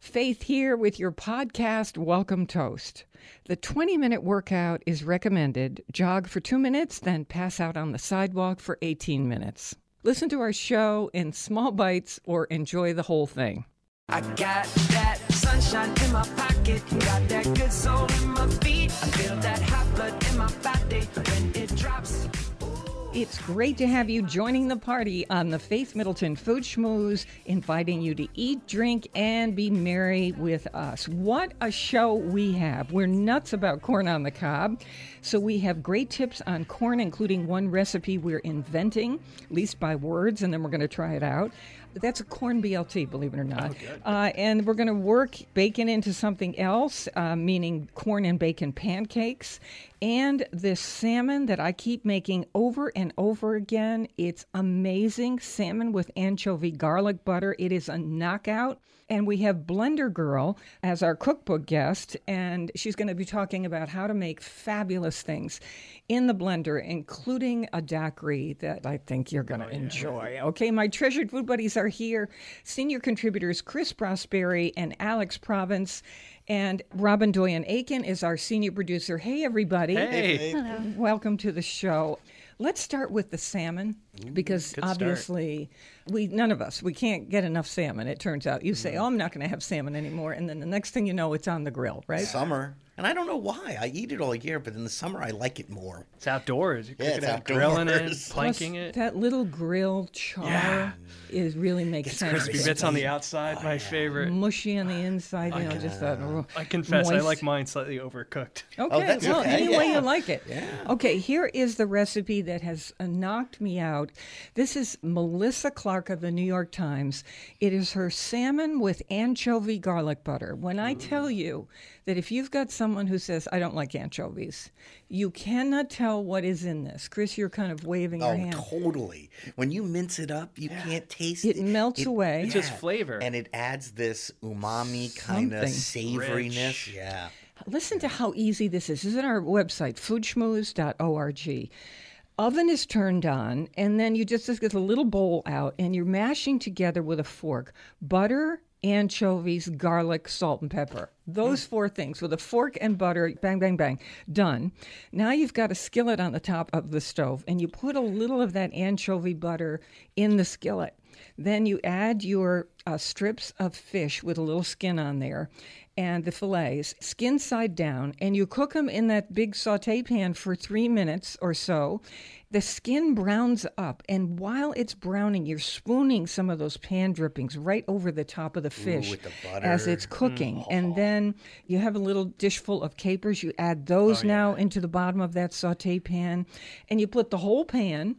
Faith here with your podcast, Welcome Toast. The 20 minute workout is recommended. Jog for two minutes, then pass out on the sidewalk for 18 minutes. Listen to our show in small bites or enjoy the whole thing. I got that sunshine in my pocket, got that good soul in my feet. I feel that hot blood in my body when it drops. It's great to have you joining the party on the Faith Middleton Food Schmooze, inviting you to eat, drink, and be merry with us. What a show we have! We're nuts about corn on the cob. So, we have great tips on corn, including one recipe we're inventing, at least by words, and then we're going to try it out. That's a corn BLT, believe it or not. uh, and we're going to work bacon into something else, uh, meaning corn and bacon pancakes. And this salmon that I keep making over and over again. It's amazing. Salmon with anchovy garlic butter. It is a knockout. And we have Blender Girl as our cookbook guest, and she's going to be talking about how to make fabulous things in the blender, including a daiquiri that I think you're going to oh, enjoy. Okay, my treasured food buddies are here. Senior contributors Chris Prosperi and Alex Province. And Robin Doyen Aiken is our senior producer. Hey, everybody. Hey. Hello. Welcome to the show. Let's start with the salmon because good start. obviously we none of us we can't get enough salmon. It turns out you say, "Oh, I'm not going to have salmon anymore," and then the next thing you know, it's on the grill, right? Summer. And I don't know why. I eat it all year, but in the summer I like it more. It's outdoors. You're Yeah, cooking it's it, grilling it, outdoors. planking Plus, it. That little grill char Yeah. is really makes sense. Crispy bits on the outside, my favorite. mushy on the inside. You know, just that. oh, I confess, I moist. like mine slightly overcooked. Okay, that's well, okay, any way you like it. Okay, here is the recipe that has uh, knocked me out. This is Melissa Clark of the New York Times. It is her salmon with anchovy garlic butter. When I mm. tell you that if you've got someone who says, I don't like anchovies, you cannot tell what is in this. Chris, you're kind of waving your Oh, hand. totally. When you mince it up, you can't taste It it. melts away. It's just flavor. And it adds this umami kind of Something. savoriness. Rich. Yeah. Listen to how easy this is. This is on our website, foodschmooze.org. Oven is turned on, and then you just, just get a little bowl out, and you're mashing together with a fork butter, anchovies, garlic, salt, and pepper. Those four things with a fork and butter, bang, bang, bang, done. Now you've got a skillet on the top of the stove, and you put a little of that anchovy butter in the skillet. Then you add your uh, strips of fish with a little skin on there and the fillets, skin side down, and you cook them in that big saute pan for three minutes or so. The skin browns up, and while it's browning, you're spooning some of those pan drippings right over the top of the fish with the as it's cooking. And then you have a little dish full of capers. You add those now into the bottom of that saute pan, and you put the whole pan.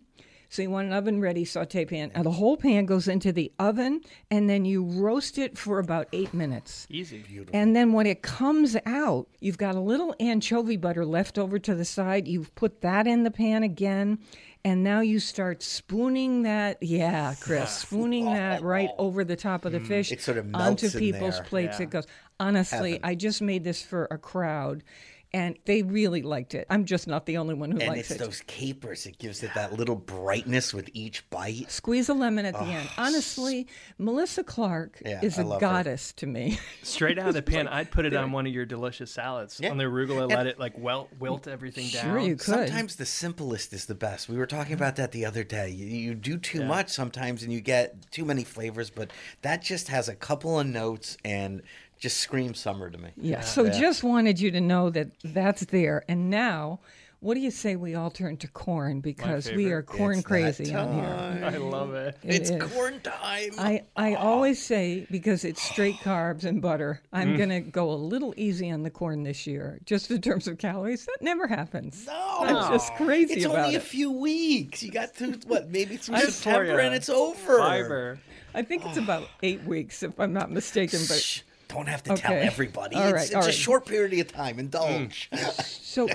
So you want an oven ready saute pan. And the whole pan goes into the oven, and then you roast it for about eight minutes. Easy. Beautiful. And then when it comes out, you've got a little anchovy butter left over to the side. You've put that in the pan again. And now you start spooning that, yeah, Chris, spooning that right over the top of the mm. fish It sort of onto people's plates. Yeah. It goes. Honestly, I just made this for a crowd, and they really liked it. I'm just not the only one who And likes it's it. those capers. It gives it that little brightness with each bite. Squeeze a lemon at the end. Oh, Honestly, Melissa Clark Yeah, is I a love her. goddess to me. Straight out of the pan, I'd put it on one of your delicious salads. Yeah. On the arugula, let it like wilt, wilt everything Sure, down. you could. Sometimes the simplest is the best. We were talking about that the other day. You, you do too much sometimes and you get too many flavors, but that just has a couple of notes and just screams summer to me. Yeah. So just wanted you to know that that's there. And now, what do you say we all turn to corn because we are corn It's crazy on here. I love it. It it's is. corn time. I, I always say because it's straight carbs and butter, I'm mm. going to go a little easy on the corn this year, just in terms of calories. That never happens. No. I'm just crazy it's about only it. a few weeks. You got through what, maybe through Good for September and it's over. Fiber. I think it's about eight weeks, if I'm not mistaken. But Shh. Don't have to tell everybody. All it's right, it's all a right. short period of time. Indulge. Mm. So,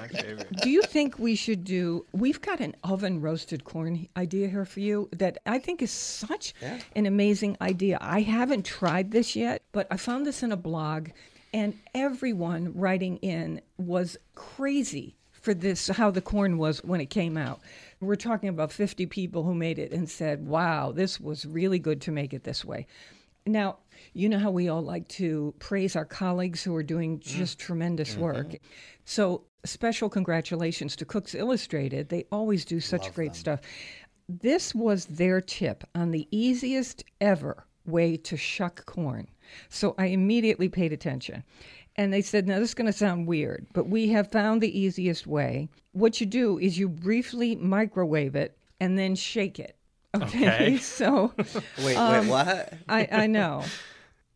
do you think we should do? We've got an oven roasted corn idea here for you that I think is such an amazing idea. I haven't tried this yet, but I found this in a blog, and everyone writing in was crazy for this how the corn was when it came out. We're talking about 50 people who made it and said, "Wow, this was really good to make it this way." Now, you know how we all like to praise our colleagues who are doing just tremendous mm-hmm. work. So, special congratulations to Cooks Illustrated. They always do such great stuff. This was their tip on the easiest ever way to shuck corn. So, I immediately paid attention. And they said, now this is going to sound weird, but we have found the easiest way. What you do is you briefly microwave it and then shake it. Okay. Okay. so wait, Um, wait, what? I, I know.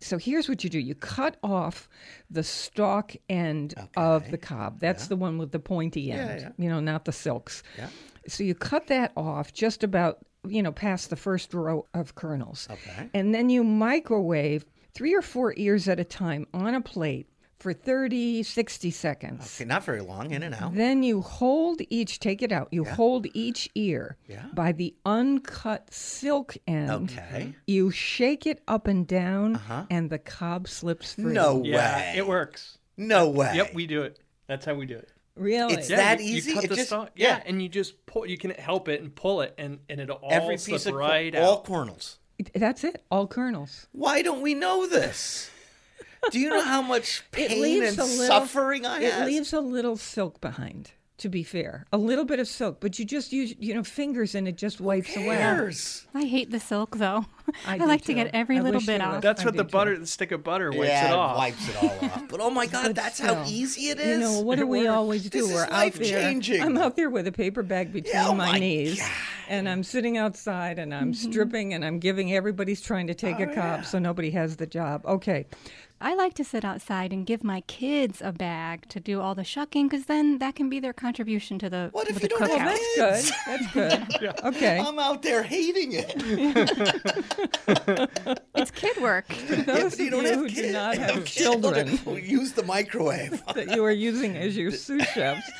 So here's what you do you cut off the stalk end of the cob. That's the one with the pointy end, Yeah, yeah. you know, not the silks. Yeah. So you cut that off just about, you know, past the first row of kernels. Okay. And then you microwave three or four ears at a time on a plate for 30, 60 seconds. Okay, not very long. In and out. Then you hold each, take it out, you hold each ear Yeah. by the uncut silk end. Okay. You shake it up and down, uh-huh. and the cob slips free. No Yeah, way. it works. No way. Yep, we do it. That's how we do it. Really? It's Yeah, that you, easy? You cut It the just- stalk. yeah. Yeah. and you just pull. You can help it and pull it, and and it'll all Every slip piece of cor- right all out. kernels. That's it. All kernels. Why don't we know this? Do you know how much pain and suffering I It have? leaves a little silk behind. To be fair, a little bit of silk, but you just use you know fingers and it just wipes away. Cares? I hate the silk though. I I, like too. to get every I little bit off. That's I what the too. butter, the stick of butter wipes yeah, it off. wipes it all off. But oh my god, But that's how easy it is. You know what do we always do? This We're out there. life-changing. I'm out there with a paper bag between Yeah, oh my, my knees, God. and I'm sitting outside and I'm Mm-hmm. stripping and I'm giving. Everybody's trying to take a cop, cob, so nobody has the job. Okay, I like to sit outside and give my kids a bag to do all the shucking because then that can be their contribution to the, What if the you don't have kids? that's good. That's good. Okay. I'm out there hating it. It's kid work. Those you of don't you have who kids. do not No have kids. children Use the microwave. that you are using as your sous chefs.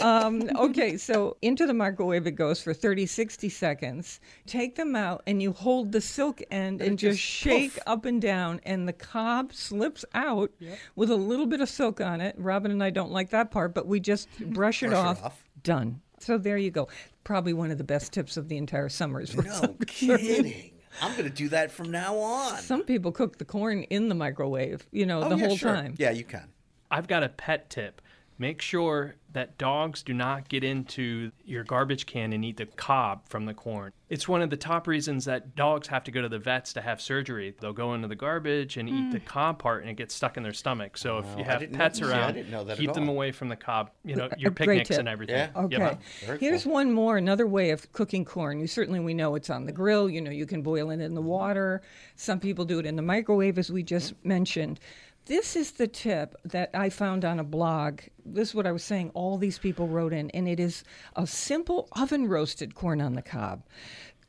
Um, okay, so into the microwave it goes for 30, 60 seconds. Take them out and you hold the silk end and just, just shake poof. up and down, and the cob slips out with a little bit of silk on it. Robin and I don't like that part, but we just brush it Brush it off. off. Done. So there you go. Probably one of the best tips of the entire summer. Is for No some- kidding. I'm going to do that from now on. Some people cook the corn in the microwave, you know, Oh, the yeah, whole sure. time. Yeah, you can. I've got a pet tip. Make sure that dogs do not get into your garbage can and eat the cob from the corn. It's one of the top reasons that dogs have to go to the vets to have surgery. They'll go into the garbage and eat the mm. cob part and it gets stuck in their stomach. So if you have didn't know- pets see, around, didn't know that keep them away from the cob, you know, your picnics and everything. Yeah. Okay. Yep. Here's cool. one more, another way of cooking corn. You certainly we know it's on the grill. You know, you can boil it in the mm-hmm. water. Some people do it in the microwave, as we just mm-hmm. mentioned. This is the tip that I found on a blog. This is what I was saying. All these people wrote in, and it is a simple oven roasted corn on the cob.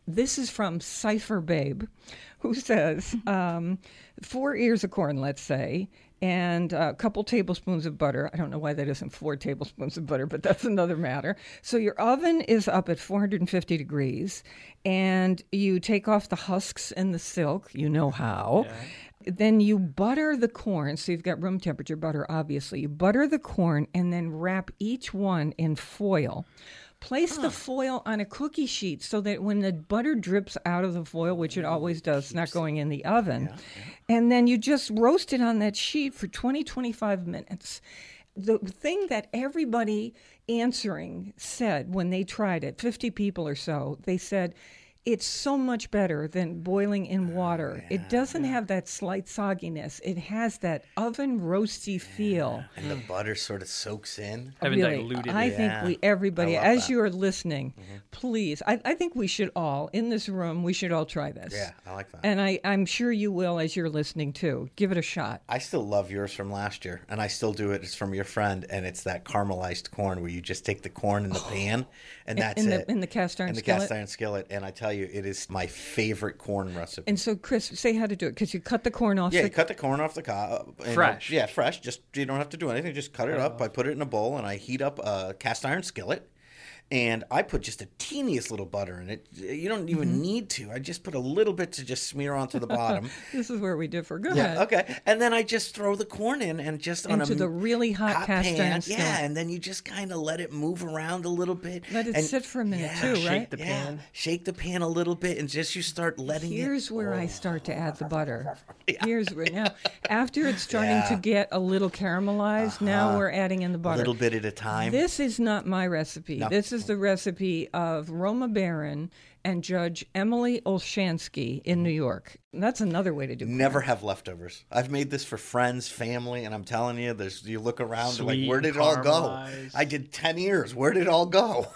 This is from Cipher Babe, who says um, four ears of corn, let's say, and a couple tablespoons of butter. I don't know why that isn't four tablespoons of butter, but that's another matter. So your oven is up at 450 degrees, and you take off the husks and the silk. You know how. Then you butter the corn. So you've got room temperature butter, obviously. You butter the corn and then wrap each one in foil. Place the foil on a cookie sheet so that when the butter drips out of the foil, which it always does, it's not going in the oven, and then you just roast it on that sheet for 20, 25 minutes. The thing that everybody answering said when they tried it, 50 people or so, they said, it's so much better than boiling in water. it doesn't have that slight sogginess. It has that oven roasty feel. And the butter sort of soaks in. Haven't Really, diluted I it. think Yeah. we everybody, as that. Mm-hmm. you are listening, please. I, I think we should all in this room. We should all try this. Yeah, I like that. And I, I'm sure you will as you're listening too. Give it a shot. I still love yours from last year, and I still do it. It's from your friend, and it's that caramelized corn where you just take the corn in the pan, and that's in the it. in the cast iron in the skillet. cast iron skillet. And I tell tell you, it is my favorite corn recipe. And so, Chris, say how to do it because you cut the corn off. yeah, the- you cut the corn off the cob. uh, Fresh. Yeah, fresh. Just you don't have to do anything. Just cut it up. I put it in a bowl and I heat up a cast iron skillet. And I put just a teeniest little butter in it. You don't even Mm-hmm. need to. I just put a little bit to just smear onto the bottom. This is where we differ. Go Yeah, ahead. okay. And then I just throw the corn in and just on Into a the really hot cast iron pan. Yeah, and then you just kind of let it move around a little bit. Let it and- sit for a minute yeah, too, shake right? the yeah, pan. shake the pan a little bit, and just you start letting it. Here's where I start to add the butter. Yeah. Here's where now, after it's starting to get a little caramelized, now we're adding in the butter. a little bit at a time. This is not my recipe. No. This is the recipe of Roma Barron and Judge Emily Olshansky in New York. And that's another way to do. It. Never have leftovers. I've made this for friends, family, and I'm telling you, there's you look around and like, where did it all go? I did ten years. Where did it all go?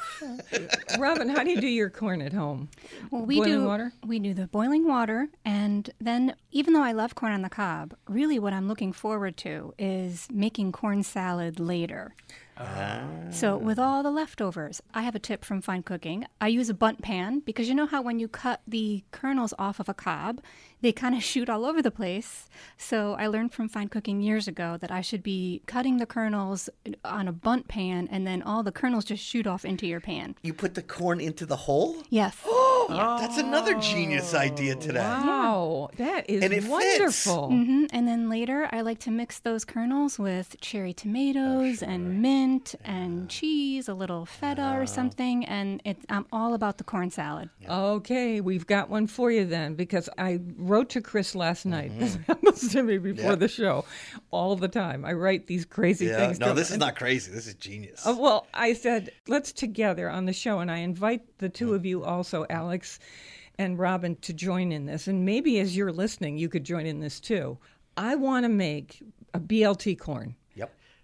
Robin, how do you do your corn at home? Well, we Boiling do water? we do the boiling water, and then even though I love corn on the cob, really what I'm looking forward to is making corn salad later. So with all the leftovers, I have a tip from Fine Cooking. I use a Bundt pan because you know how when you cut the kernels off of a cob, they kind of shoot all over the place. So I learned from Fine Cooking years ago that I should be cutting the kernels on a Bundt pan, and then all the kernels just shoot off into your pan. You put the corn into the hole. Yes. Oh, That's another genius idea today. Wow, that is And it fits. wonderful. hmm And then later, I like to mix those kernels with cherry tomatoes and mint and cheese, a little feta or something, and it, I'm all about the corn salad. Okay, we've got one for you then because I wrote to Chris last night. Mm-hmm. This happens to me before the show all the time. I write these crazy Yeah. things. No, to- this is not crazy. This is genius. Uh, well, I said, let's together on the show, and I invite the two Mm. of you also, Alex and Robin, to join in this. And maybe as you're listening, you could join in this too. I want to make a BLT corn.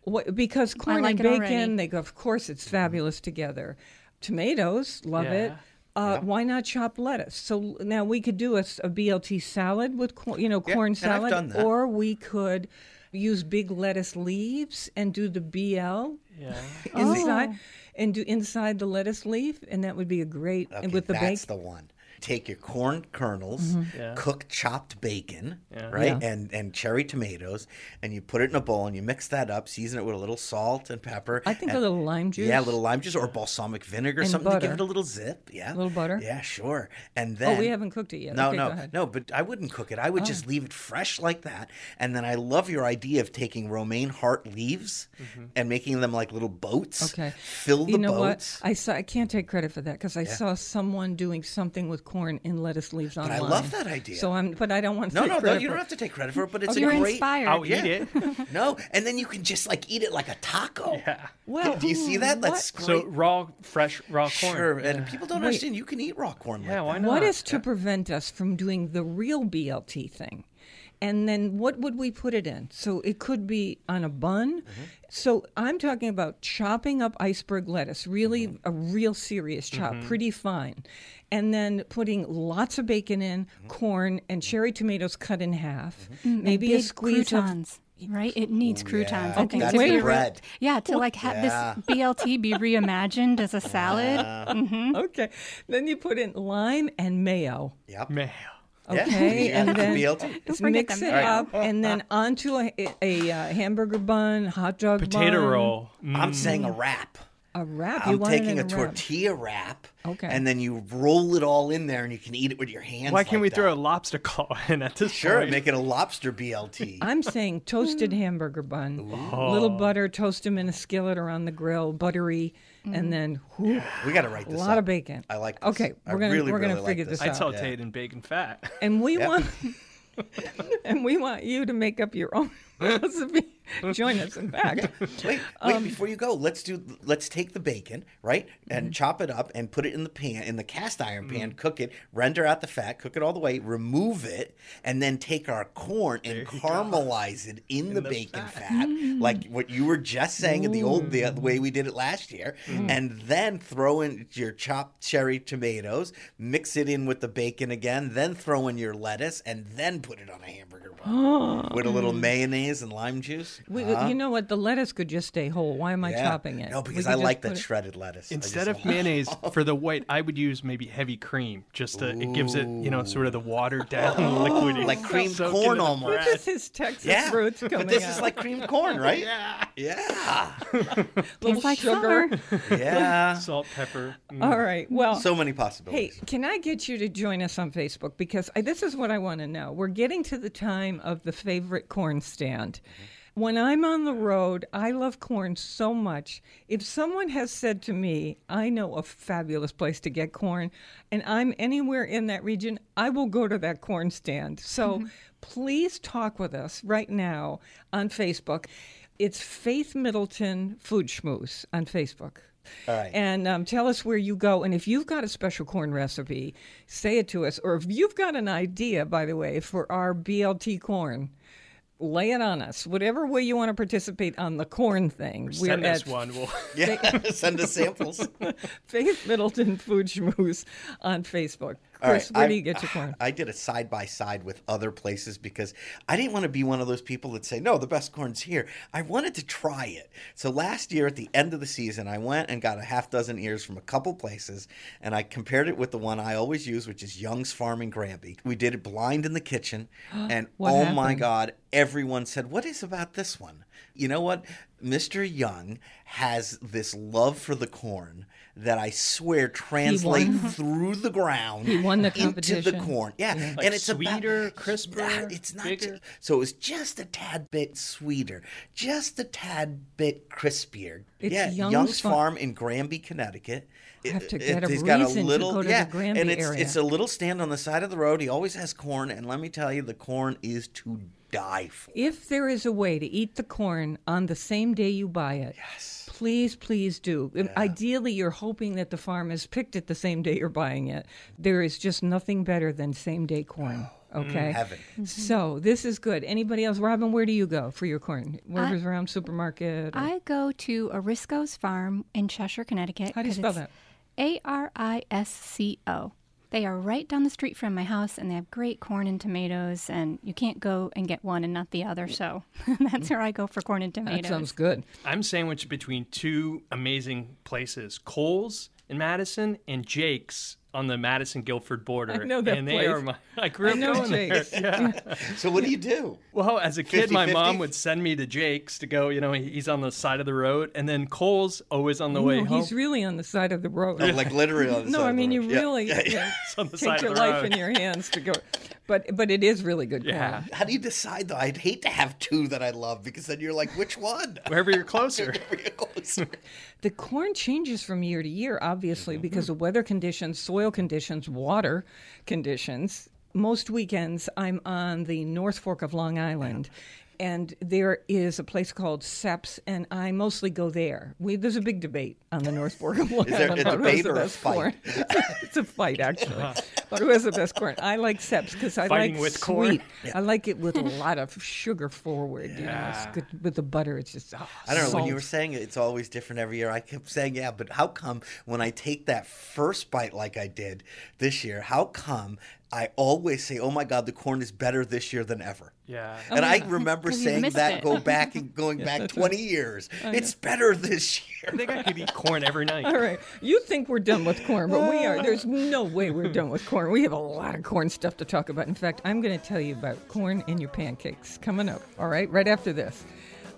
Yep. What, because corn like and bacon, already. they go, of course, it's fabulous together. Tomatoes, love Yeah. it. Uh, Why not chop lettuce? So now we could do a BLT salad with, cor- you know, Yeah, corn and I've salad, done that. or we could use big lettuce leaves and do the BL Yeah. inside Oh. and do inside the lettuce leaf, and that would be a great Okay, with the that's bacon. the one. Take your corn kernels, Yeah. cook chopped bacon, Yeah. right, Mm-hmm. Yeah. and and cherry tomatoes, and you put it in a bowl and you mix that up. Season it with a little salt and pepper. I think a little lime juice. Yeah, a little lime juice or balsamic vinegar, And something to give it a little zip. Yeah, A little butter? Yeah, sure. And then Oh, we haven't cooked it yet. No, Okay, no, go ahead. no. But I wouldn't cook it. I would just leave it fresh like that. And then I love your idea of taking romaine heart leaves and making them like little boats. Mm-hmm. Okay. fill the you know boats. what? I saw. I can't take credit for that because I saw someone doing something with corn in lettuce leaves on it. But I love that idea. So I'm, but I don't want to. No, take no, no. credit You don't have to take credit for it, but it's Oh, a you're great. inspired. I'll Yeah. eat it. No, and then you can just like eat it like a taco. Yeah. Well, do you see that? what- That's great. So raw, fresh, raw corn. sure, and people don't Wait. understand you can eat raw corn. Yeah, like why that. not? What is to prevent us from doing the real BLT thing? And then what would we put it in? So it could be on a bun. Mm-hmm. So I'm talking about chopping up iceberg lettuce, really Mm-hmm. a real serious chop, pretty fine. And then putting lots of bacon in, Mm-hmm. corn, and cherry tomatoes cut in half. And Maybe a big squeeze of croutons. Right, it needs croutons. yeah. I think That's to the be re- yeah, to like have Yeah. this BLT be reimagined as a salad. Okay. Then you put in lime and mayo. Yep. Mayo. Yeah, Okay, you and then BLT. just mix the it mayo. up, and then onto a, a, uh hamburger bun, hot dog Potato bun, roll. Mm. I'm saying a wrap. a wrap. You I'm taking in a wrap. tortilla wrap. Okay. And then you roll it all in there, and you can eat it with your hands. Why can't like we throw a lobster claw in at this Sure, point? make it a lobster BLT. I'm saying toasted hamburger bun, little butter, toast them in a skillet or on the grill, buttery, and mm-hmm. then whoo, we got to write this. a lot up. of bacon. I like. This. Okay, we're gonna really, we're gonna really like figure this out. I'd out. saute it in bacon fat. and we Yep. want and we want you to make up your own recipe. Join us, in fact. Wait, wait! Um, before you go, let's do. Let's take the bacon, right, and Mm-hmm. chop it up and put it in the pan, in the cast iron Mm. pan. Cook it, render out the fat, cook it all the way, remove it, and then take our corn and caramelize it in, the, bacon fat, Mm. like what you were just saying in the old the, the way we did it last year, Mm. and then throw in your chopped cherry tomatoes, mix it in with the bacon again, then throw in your lettuce, and then put it on a hamburger bun with a little mayonnaise mayonnaise and lime juice. We, Huh? You know what? The lettuce could just stay whole. Why am I Yeah. chopping it? No, because I like put that it- shredded lettuce. Instead of mayonnaise for the white, I would use maybe heavy cream. Just to, it gives it, you know, sort of the watered down liquid. like creamed Soak corn almost. bread. Look at his Texas Yeah, roots coming but this out. is like creamed corn, right? yeah, yeah, little like sugar. summer. yeah. Salt, pepper. mm. All right. Well, So many possibilities. Hey, can I get you to join us on Facebook? Because I, this is what I want to know. We're getting to the time of the favorite corn stand. When I'm on the road, I love corn so much. If someone has said to me, I know a fabulous place to get corn, and I'm anywhere in that region, I will go to that corn stand. So please talk with us right now on Facebook. It's Faith Middleton Food Schmooze on Facebook. All right. And um, tell us where you go. And if you've got a special corn recipe, say it to us. Or if you've got an idea, by the way, for our BLT corn, lay it on us. Whatever way you want to participate on the corn thing. Send We're us at one. We'll, yeah, send us samples. Faith Middleton Food Schmooze on Facebook. Chris, right, where I- do you get your corn? I did a side by side with other places because I didn't want to be one of those people that say, no, the best corn's here. I wanted to try it. So last year at the end of the season, I went and got a half dozen ears from a couple places and I compared it with the one I always use, which is Young's Farm in Granby. We did it blind in the kitchen. and What oh my? God, everyone said, what is about this one? You know what? Mr. Young has this love for the corn that I swear translate through the ground He won the into the corn. Yeah, Like and it's a sweeter, about, crisper, Nah, it's not. bigger? ju- so it was just a tad bit sweeter, just a tad bit crispier. It's yeah, Young's Young's, Farm- Farm in Granby, Connecticut. I Have to It- get a he's got reason to go to the yeah, Granby and it's area. it's a little stand on the side of the road. He always has corn, and let me tell you, the corn is to die for. If there is a way to eat the corn on the same day you buy it, yes. please, please do. Um, Ideally, you're hoping that the farm is picked it the same day you're buying it. There is just nothing better than same day corn. Okay. heaven. So this is good. Anybody else? Robin, where do you go for your corn? Wherever's around supermarket. or- I go to Arisco's Farm in Cheshire, Connecticut. How do you 'cause spell that? A R I S C O. They are right down the street from my house, and they have great corn and tomatoes. And you can't go and get one and not the other. So that's where I go for corn and tomatoes. that sounds good. I'm sandwiched between two amazing places: Cole's in Madison and Jake's on the Madison Guilford border. I know that and they are my. I grew I up know going Jake's. there. Yeah. So what do you do? Well, as a kid, my 50-50? mom would send me to Jake's to go. You know, he's on the side of the road, and then Cole's always on the way No, home. he's really on the side of the road. Oh, like literally on the no, side I of the mean you road. Yeah. really Yeah, you yeah. know, on the take your life in your hands to go. But but it is really good corn. Yeah. How do you decide though? I'd hate to have two that I love because then you're like, which one? Wherever you're closer. Wherever you're closer. The corn changes from year to year, obviously, Mm-hmm. because of weather conditions, soil conditions, water conditions. Most weekends, I'm on the North Fork of Long Island, and there is a place called Seps, and I mostly go there. We, there's a big debate on the North Fork of Long Is there Island a about debate the or a fight? corn. it's a fight, actually, but who has the best corn? I like Seps because I Fighting like with sweet. corn? I like it with a lot of sugar forward. You know, it's good with the butter. It's just oh, I don't know. When you were saying it, it's always different every year. I kept saying, yeah, but how come when I take that first bite like I did this year, how come I always say, oh my God, the corn is better this year than ever? Yeah. Oh and I remember saying that it. go back and going back 20 years. It's better this year. I year. think I could eat corn every night. All right. You think we're done with corn, but we are. There's no way we're done with corn. We have a lot of corn stuff to talk about. In fact, I'm going to tell you about corn in your pancakes coming up. All right, right after this.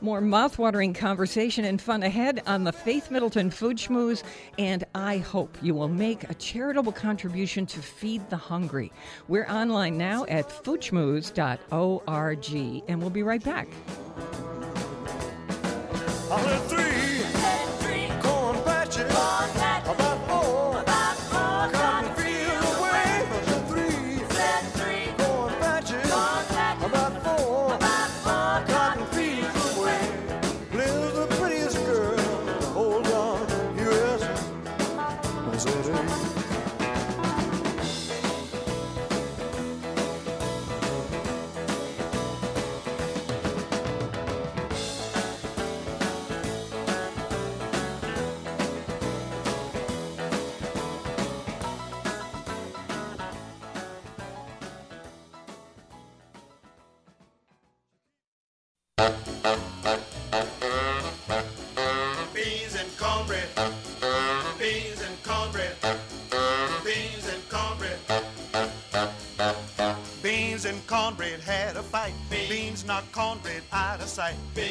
More mouthwatering conversation and fun ahead on the Faith Middleton Food Schmooze, and I hope you will make a charitable contribution to feed the hungry. We're online now at foodschmooze.org, and we'll be right back.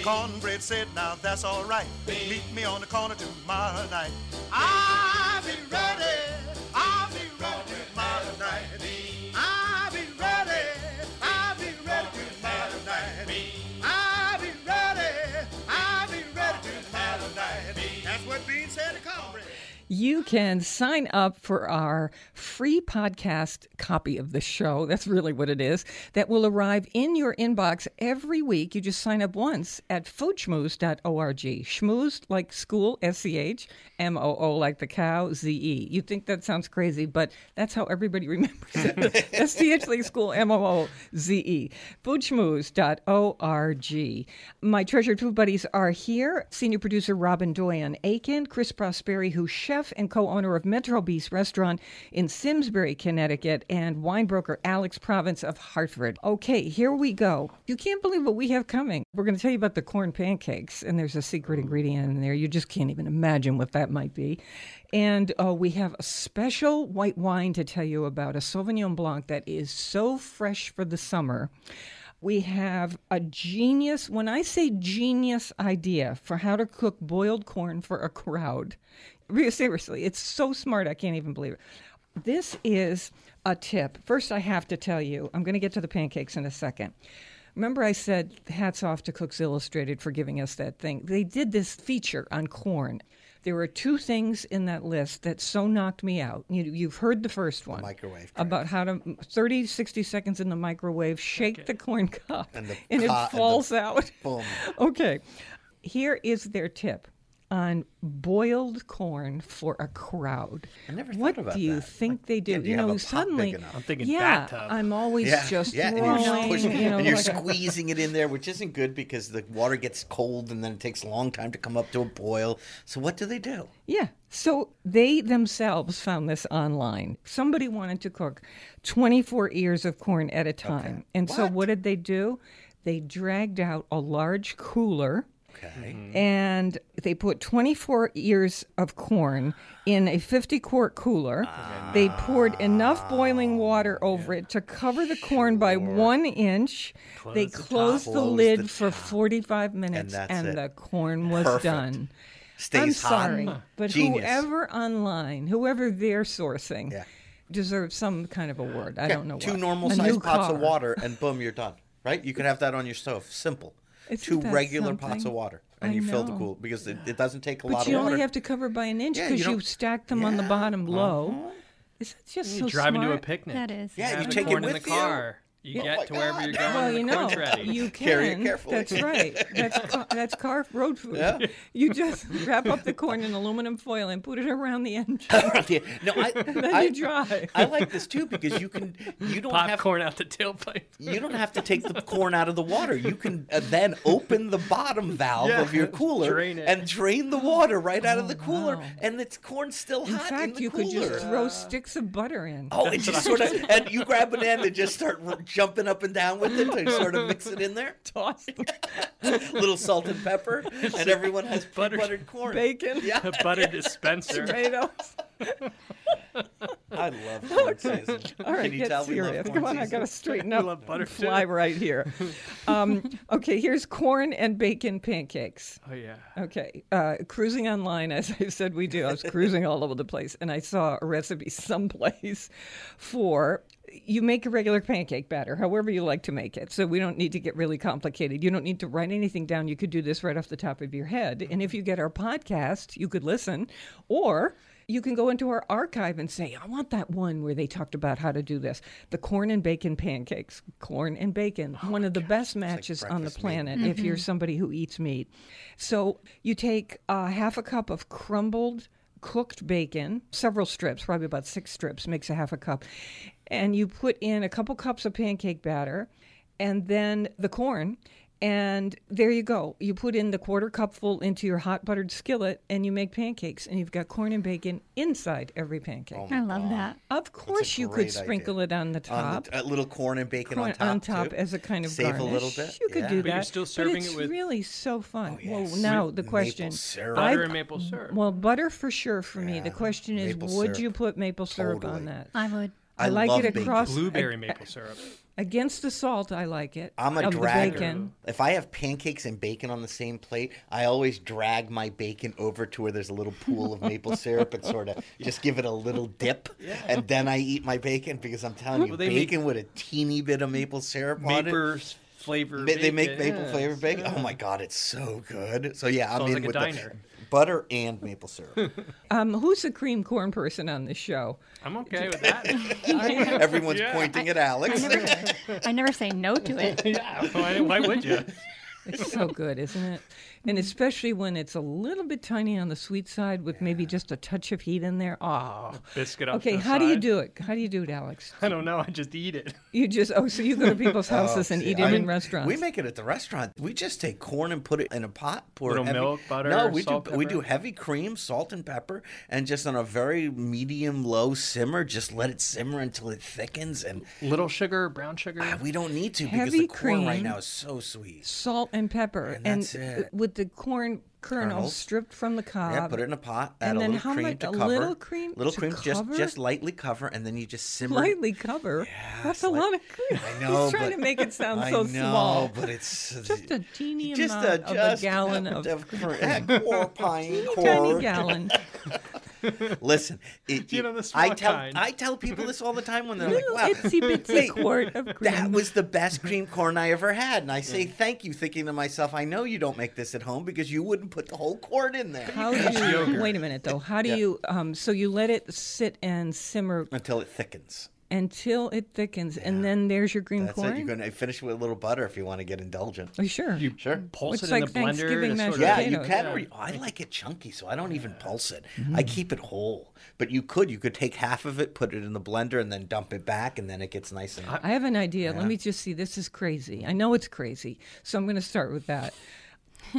Cornbread said, now that's all right. Meet me on the corner tomorrow night. I'll be ready. Beans said. You can sign up for our free podcast copy of the show. That's really what it is. That will arrive in your inbox every week. You just sign up once at foodschmooze.org. Schmooze like school, S C H, M O O like the cow, Z E. You think that sounds crazy, but that's how everybody remembers it. S C H like school, M O O Z E. Foodschmooze.org. My treasured food buddies are here. Senior producer Robin Doyen Aiken, Chris Prosperi, who's chef and co-owner of Metro Bis Restaurant in Simsbury, Connecticut, and wine broker Alex Province of Hartford. Okay, here we go. You can't believe what we have coming. We're going to tell you about the corn pancakes, and there's a secret ingredient in there. You just can't even imagine what that might be. And uh, we have a special white wine to tell you about, a Sauvignon Blanc that is so fresh for the summer. We have a genius, when I say genius idea for how to cook boiled corn for a crowd. Seriously, it's so smart, I can't even believe it. This is a tip. First, I have to tell you, I'm going to get to the pancakes in a second. Remember, I said hats off to Cooks Illustrated for giving us that thing. They did this feature on corn. There were two things in that list that so knocked me out. You, you've heard the first one microwave, correct. about how to 30, 60 seconds in the microwave, shake the corn cup, And the and co- it and the- falls out. Boom. Okay, here is their tip on boiled corn for a crowd. I never what thought about do you that. think they do? yeah, do you you have know, a pot big suddenly, enough? I'm thinking yeah, bathtub. I'm always Yeah, just yeah, throwing, and you're, pushing, you know, and you're like a- squeezing it in there, which isn't good because the water gets cold and then it takes a long time to come up to a boil. So what do they do? Yeah. So they themselves found this online. Somebody wanted to cook 24 ears of corn at a time. And so What? what did they do? They dragged out a large cooler Okay. Mm-hmm. and they put 24 ears of corn in a 50 quart cooler. Ah. They poured enough boiling water over it to cover the corn by one inch. they Close the top. closed the Close lid the for 45 minutes that's and the corn was Perfect. done. Stays I'm hot. sorry, mm-hmm. but Genius. whoever online, whoever they're sourcing, Yeah. deserves some kind of award. I Okay, don't know Two what. normal A sized new pots of water, and boom, you're done. Right? You can have that on your stove. Simple. Isn't Two that regular pots of water, and I you fill the know. cool because it, it doesn't take a But lot of water. But You only have to cover by an inch Yeah, because you you, stack them on the bottom low. uh-huh. Is that just You so drive into a picnic. That is. Yeah, Have you take it corn in with the you. car. You Oh get my to wherever you're going. Well, you know, ready. you can. Carry it carefully. That's right. That's ca- that's car road food. Yeah. You just wrap up the corn in aluminum foil and put it around the engine. Yeah. No, I, then I, you dry. I like this too because you can you don't have Popcorn out the tailpipe. you don't have to take the corn out of the water. You can uh, then open the bottom valve Yeah. of your cooler Drain and drain the water right out of the cooler, wow. and it's corn still In hot in fact, the you cooler. could just throw sticks of butter in. Oh, and just sort of, and you grab an end and just start r- jumping up and down with it to sort of mix it in there. Toss the little salt and pepper, and everyone has Buttered- buttered corn. bacon, Yeah, A butter dispenser. tomatoes. I love corn season. All right, Can you get tell we love serious. corn Come on, I season? gotta straighten I up. love butter fly too. right here. Um, okay, here's corn and bacon pancakes. Oh yeah. Okay, uh, cruising online, as I said we do. I was cruising all over the place, and I saw a recipe someplace for you make a regular pancake batter, however you like to make it. So we don't need to get really complicated. You don't need to write anything down. You could do this right off the top of your head. And if you get our podcast, you could listen, or you can go into our archive and say, I want that one where they talked about how to do this. The corn and bacon pancakes. Corn and bacon, one of the best matches on the planet if you're somebody who eats meat. So you take uh, half a cup of crumbled cooked bacon, several strips, probably about six strips, makes a half a cup. And you put in a couple cups of pancake batter and then the corn And there you go. You put in the quarter cupful into your hot buttered skillet and you make pancakes, and you've got corn and bacon inside every pancake. Oh I love that. of course, you could sprinkle idea. it on the top. On the, a uh, little corn and bacon corn on top, too. as a kind of Save garnish. a little bit. You could yeah. do But that. you're still serving it's it with- really so fun. Oh, Well, now With the maple question: syrup. Butter I- and maple syrup. Well, butter for sure for me. The question is, maple would syrup. you put maple syrup Totally. on that? I would. I, I like love it bacon. across Blueberry maple syrup. against the salt. I like it. I'm a dragger. bacon. If I have pancakes and bacon on the same plate, I always drag my bacon over to where there's a little pool of maple syrup and sort of just give it a little dip, yeah. and then I eat my bacon because I'm telling you, Well, bacon with a teeny bit of maple syrup on it. Maple flavor. They make maple yeah. flavored bacon. Oh my god, it's so good. So yeah, I'm Sounds in like a with diner. the butter and maple syrup. Um, who's the cream corn person on this show? I'm okay with that. Everyone's Yeah. pointing at Alex. I never, I never say no to it. yeah. Why, why would you? It's so good, isn't it? And especially when it's a little bit tiny on the sweet side with maybe just a touch of heat in there. Oh. Biscuit up Okay, to the how do you do it? How do you do it, Alex? I don't know. I just eat it. You just oh, so you go to people's houses and See, eat I it in restaurants. We make it at the restaurant. We just take corn and put it in a pot. Pour Little heavy, milk, butter, No, we salt, do. We do heavy cream, salt and pepper, and just on a very medium low simmer. Just let it simmer until it thickens, and Little sugar, brown sugar. ah, we don't need to because the corn right now is so sweet. salt and pepper, And that's it. with the corn kernels, Kernels. stripped from the cob. Yeah, put it in a pot. Add and a then little how cream much? to a cover. little cream. Little to cream, just cover? just lightly cover, and then you just simmer. lightly cover. Yeah, That's a lot of cream. I know, He's trying but- to make it sound I so know, small. but it's Just a teeny just amount a, of just a gallon of, corn, yeah, corn pine teeny tiny gallon. Listen, it, You know, the I tell kind. I tell people this all the time when they're like, Little "Wow, itsy bitsy wait, quart of cream. that was the best cream corn I ever had," and I say thank you, thinking to myself, "I know you don't make this at home because you wouldn't put the whole corn in there How do you? Wait a minute, though. How do Yeah. you? Um, so you let it sit and simmer until it thickens." Until it thickens, and then there's your green That's corn. it. You're going to finish with a little butter if you want to get indulgent. Oh, sure. You Sure. pulse It's it in the blender. Thanksgiving to mashed sort of- Yeah, you can. yeah. Or, I like it chunky, so I don't even pulse it. Mm-hmm. I keep it whole. But you could. You could take half of it, put it in the blender, and then dump it back, and then it gets nice and. I have an idea. Let me just see. This is crazy. I know it's crazy, so I'm going to start with that.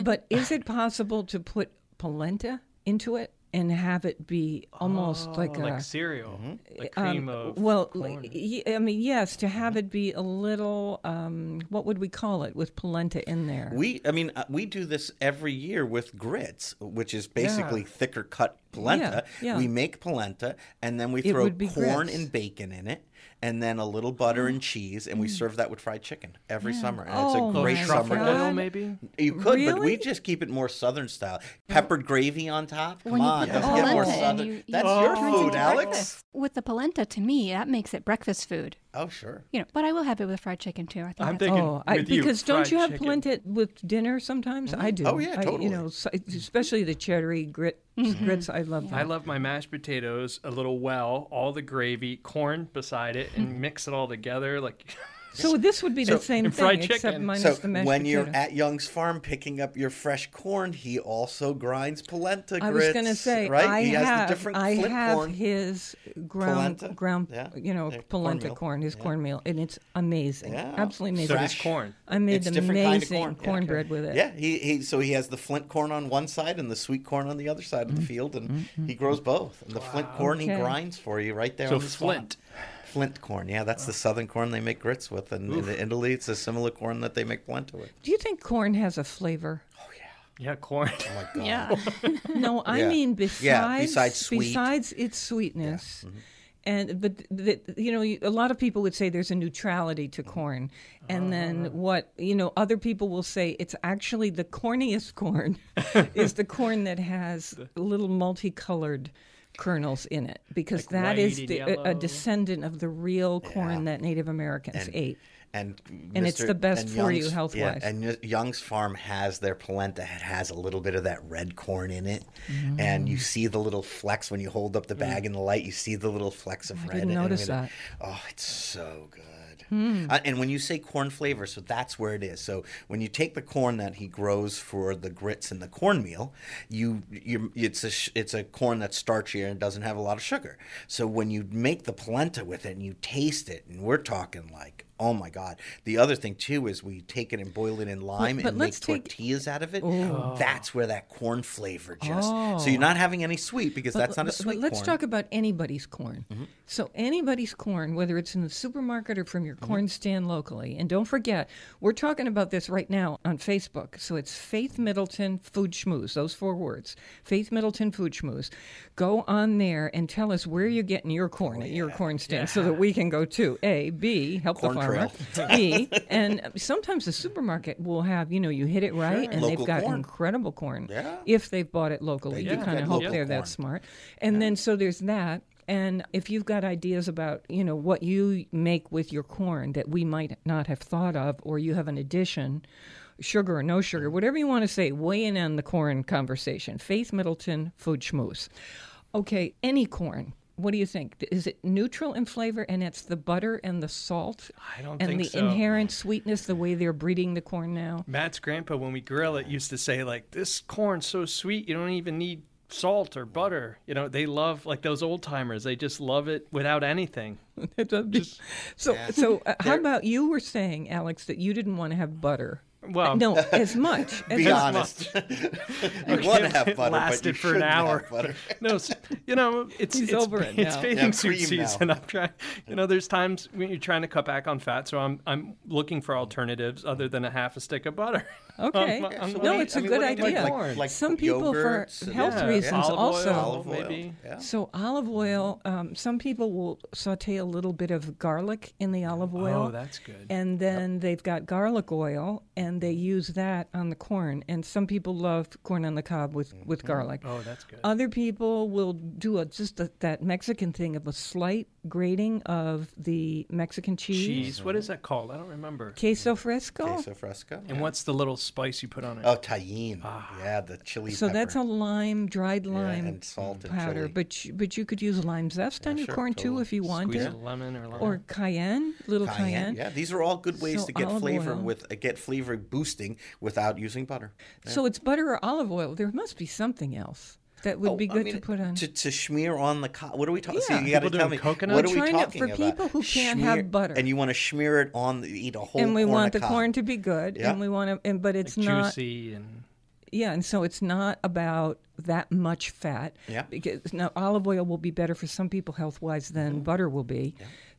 But is it possible to put polenta into it and have it be almost like a like cereal, like um, of well, corn. y- I mean, yes, to have it be a little, um, what would we call it, with polenta in there? We, I mean, uh, we do this every year with grits, which is basically thicker cut polenta. Yeah, yeah. We make polenta, and then we It throw corn grits. and bacon in it, and then a little butter and cheese, and we serve that with fried chicken every summer. And Mm. Oh, it's a great my summer God. dish. maybe. You could, but we just keep it more southern style. Peppered gravy on top. Come When on, put let's get more southern. you- you That's turn your food, Alex. breakfast. With the polenta, to me, that makes it breakfast food. Oh, sure. You know, but I will have it with fried chicken too. I think I'm thinking Oh, I, with you, because don't fried you have chicken. polenta with dinner sometimes? Mm-hmm. I do. Oh, yeah, I, totally. you know, especially the cheddary grit mm-hmm. grits. I love that. I love my mashed potatoes, a little well, all the gravy, corn beside it, and mix it all together. Like So this would be the same thing, fried except minus So the mashed when you're potato. at Young's farm picking up your fresh corn, he also grinds polenta grits. I was going to say, right? I he has have, the different I flint have corn. his ground, Polenta? ground, Yeah. you know, Yeah, polenta cornmeal. corn, his cornmeal, and it's amazing, Yeah. absolutely amazing. so Fresh. does corn. I made It's the different kind of amazing corn. Yeah. cornbread with it. Yeah, he, he so he has the flint corn on one side and the sweet corn on the other side of the field, and he grows both. And the flint corn he Mm-hmm. Grinds for you right there So on the spot. Flint. Flint corn, yeah, that's the southern corn they make grits with, and in Italy it's a similar corn that they make polenta with. Do you think corn has a flavor? Oh yeah, Yeah, corn. Oh my god! Yeah. No, I Yeah. mean besides Yeah, besides sweet. besides its sweetness. Mm-hmm. And but the, you know a lot of people would say there's a neutrality to corn, and then what you know other people will say it's actually the corniest corn is the corn that has little multicolored kernels in it because Like that is and the, a, descendant of the real corn that Native Americans ate. And And it's the best for you Young's- health-wise. Yeah, and Young's Farm has their polenta. It has a little bit of that red corn in it, and Mm. you see the little flecks when you hold up the bag in the light. You see the little flecks of red. I didn't in it. notice that. Oh, it's so good. Hmm. Uh, and when you say corn flavor, so that's where it is. So when you take the corn that he grows for the grits and the cornmeal, you you it's a it's a corn that's starchier and doesn't have a lot of sugar. So when you make the polenta with it and you taste it, and we're talking like Oh my God! The other thing too is we take it and boil it in lime but and make take- tortillas out of it. That's where that corn flavor just. So you're not having any sweet because that's not a sweet But let's corn. Mm-hmm. talk about anybody's corn. So anybody's corn, whether it's in the supermarket or from your Mm-hmm. corn stand locally, and don't forget, we're talking about this right now on Facebook. So it's Faith Middleton Food Schmooze. Those four words, Faith Middleton Food Schmooze. Go on there and tell us where you're getting your corn Oh, at your corn stand, so that we can go too. A, B, help Corn the B, and sometimes the supermarket will have, you know, you hit it right, and Local they've got corn. incredible corn. Yeah. If they've bought it locally, you kind of hope they're that smart. And then so there's that. And if you've got ideas about, you know, what you make with your corn that we might not have thought of, or you have an addition, sugar or no sugar, whatever you want to say, weigh in on the corn conversation. Faith Middleton, Food Schmooze. Okay, any corn. What do you think? Is it neutral in flavor and it's the butter and the salt? I don't think so. and think the so. inherent sweetness, the way they're breeding the corn now? Matt's grandpa, when we grill it, used to say like, "This corn's so sweet, you don't even need salt or butter." You know, they love like those old timers. They just love it without anything. so, so uh, how about you were saying, Alex, that you didn't want to have butter? Well, no, as much. As Be much. honest. you want to have It butter, but lasted you for an shouldn't have hour. butter. no, you know, it's He's it's, over it it's now. bathing Yeah, suit cream now. season. I'm trying. You know, there's times when you're trying to cut back on fat, so I'm I'm looking for alternatives other than a half a stick of butter. Okay. I'm- I'm So no, you- it's I a mean, good what do you idea. like? Like, like Some people, for health Yeah, reasons, olive also. oil, Olive oil. maybe. Yeah. So olive oil. Um, some people will saute a little bit of garlic in the olive oil. Oh, that's good. And then they've got garlic oil, and they use that on the corn. And some people love corn on the cob with Mm-hmm. with garlic. Oh, that's good. Other people will do a, just a, that Mexican thing of a slight grating of the Mexican cheese, Cheese. What is that called? I don't remember. queso fresco. Queso fresco. And what's the little spice you put on it? Oh, tajin. yeah, the chili So pepper. that's a lime, dried lime yeah, and salt and powder. chili. But you, but you could use lime zest on your sure, corn too if you wanted, Squeeze a lemon or lemon. or cayenne, little cayenne. cayenne. Yeah, these are all good ways So to get flavor oil. with uh, get flavor boosting without using butter. So it's butter or olive oil. There must be something else that would Oh, be I good mean, to put on. to, to smear on the co- what are we talking? Yeah. See, you got to People tell doing me coconut? what are We're we trying to- for about? people who can't have butter. and you want to smear it on, eat a whole. and we corn want the cob. corn to be good, Yeah. and we want to, and but it's like not. juicy and Yeah, and so it's not about that much fat. Yeah. Because now olive oil will be better for some people health wise than Mm-hmm. butter will be.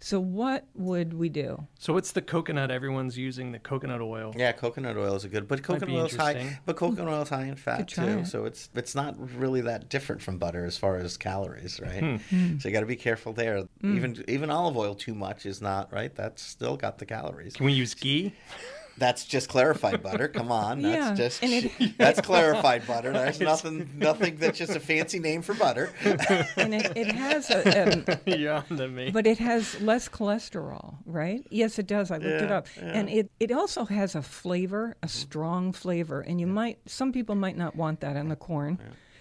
So what would we do? so what's the coconut everyone's using? The coconut oil. Yeah, coconut oil is a good, but coconut be oil is high. But coconut oil is high in fat too, it. so it's it's not really that different from butter as far as calories, right? Hmm. So you got to be careful there. Even even olive oil too much is not right. That's still got the calories. Can we use ghee? That's just clarified butter. Come on, that's Yeah, just it- that's clarified butter. There's nothing nothing that's just a fancy name for butter. And it, it has a, um, yeah, to me. but it has less cholesterol, right? Yes, it does. I looked it Yeah, up, and it it also has a flavor, a strong flavor, and you might some people might not want that in the corn.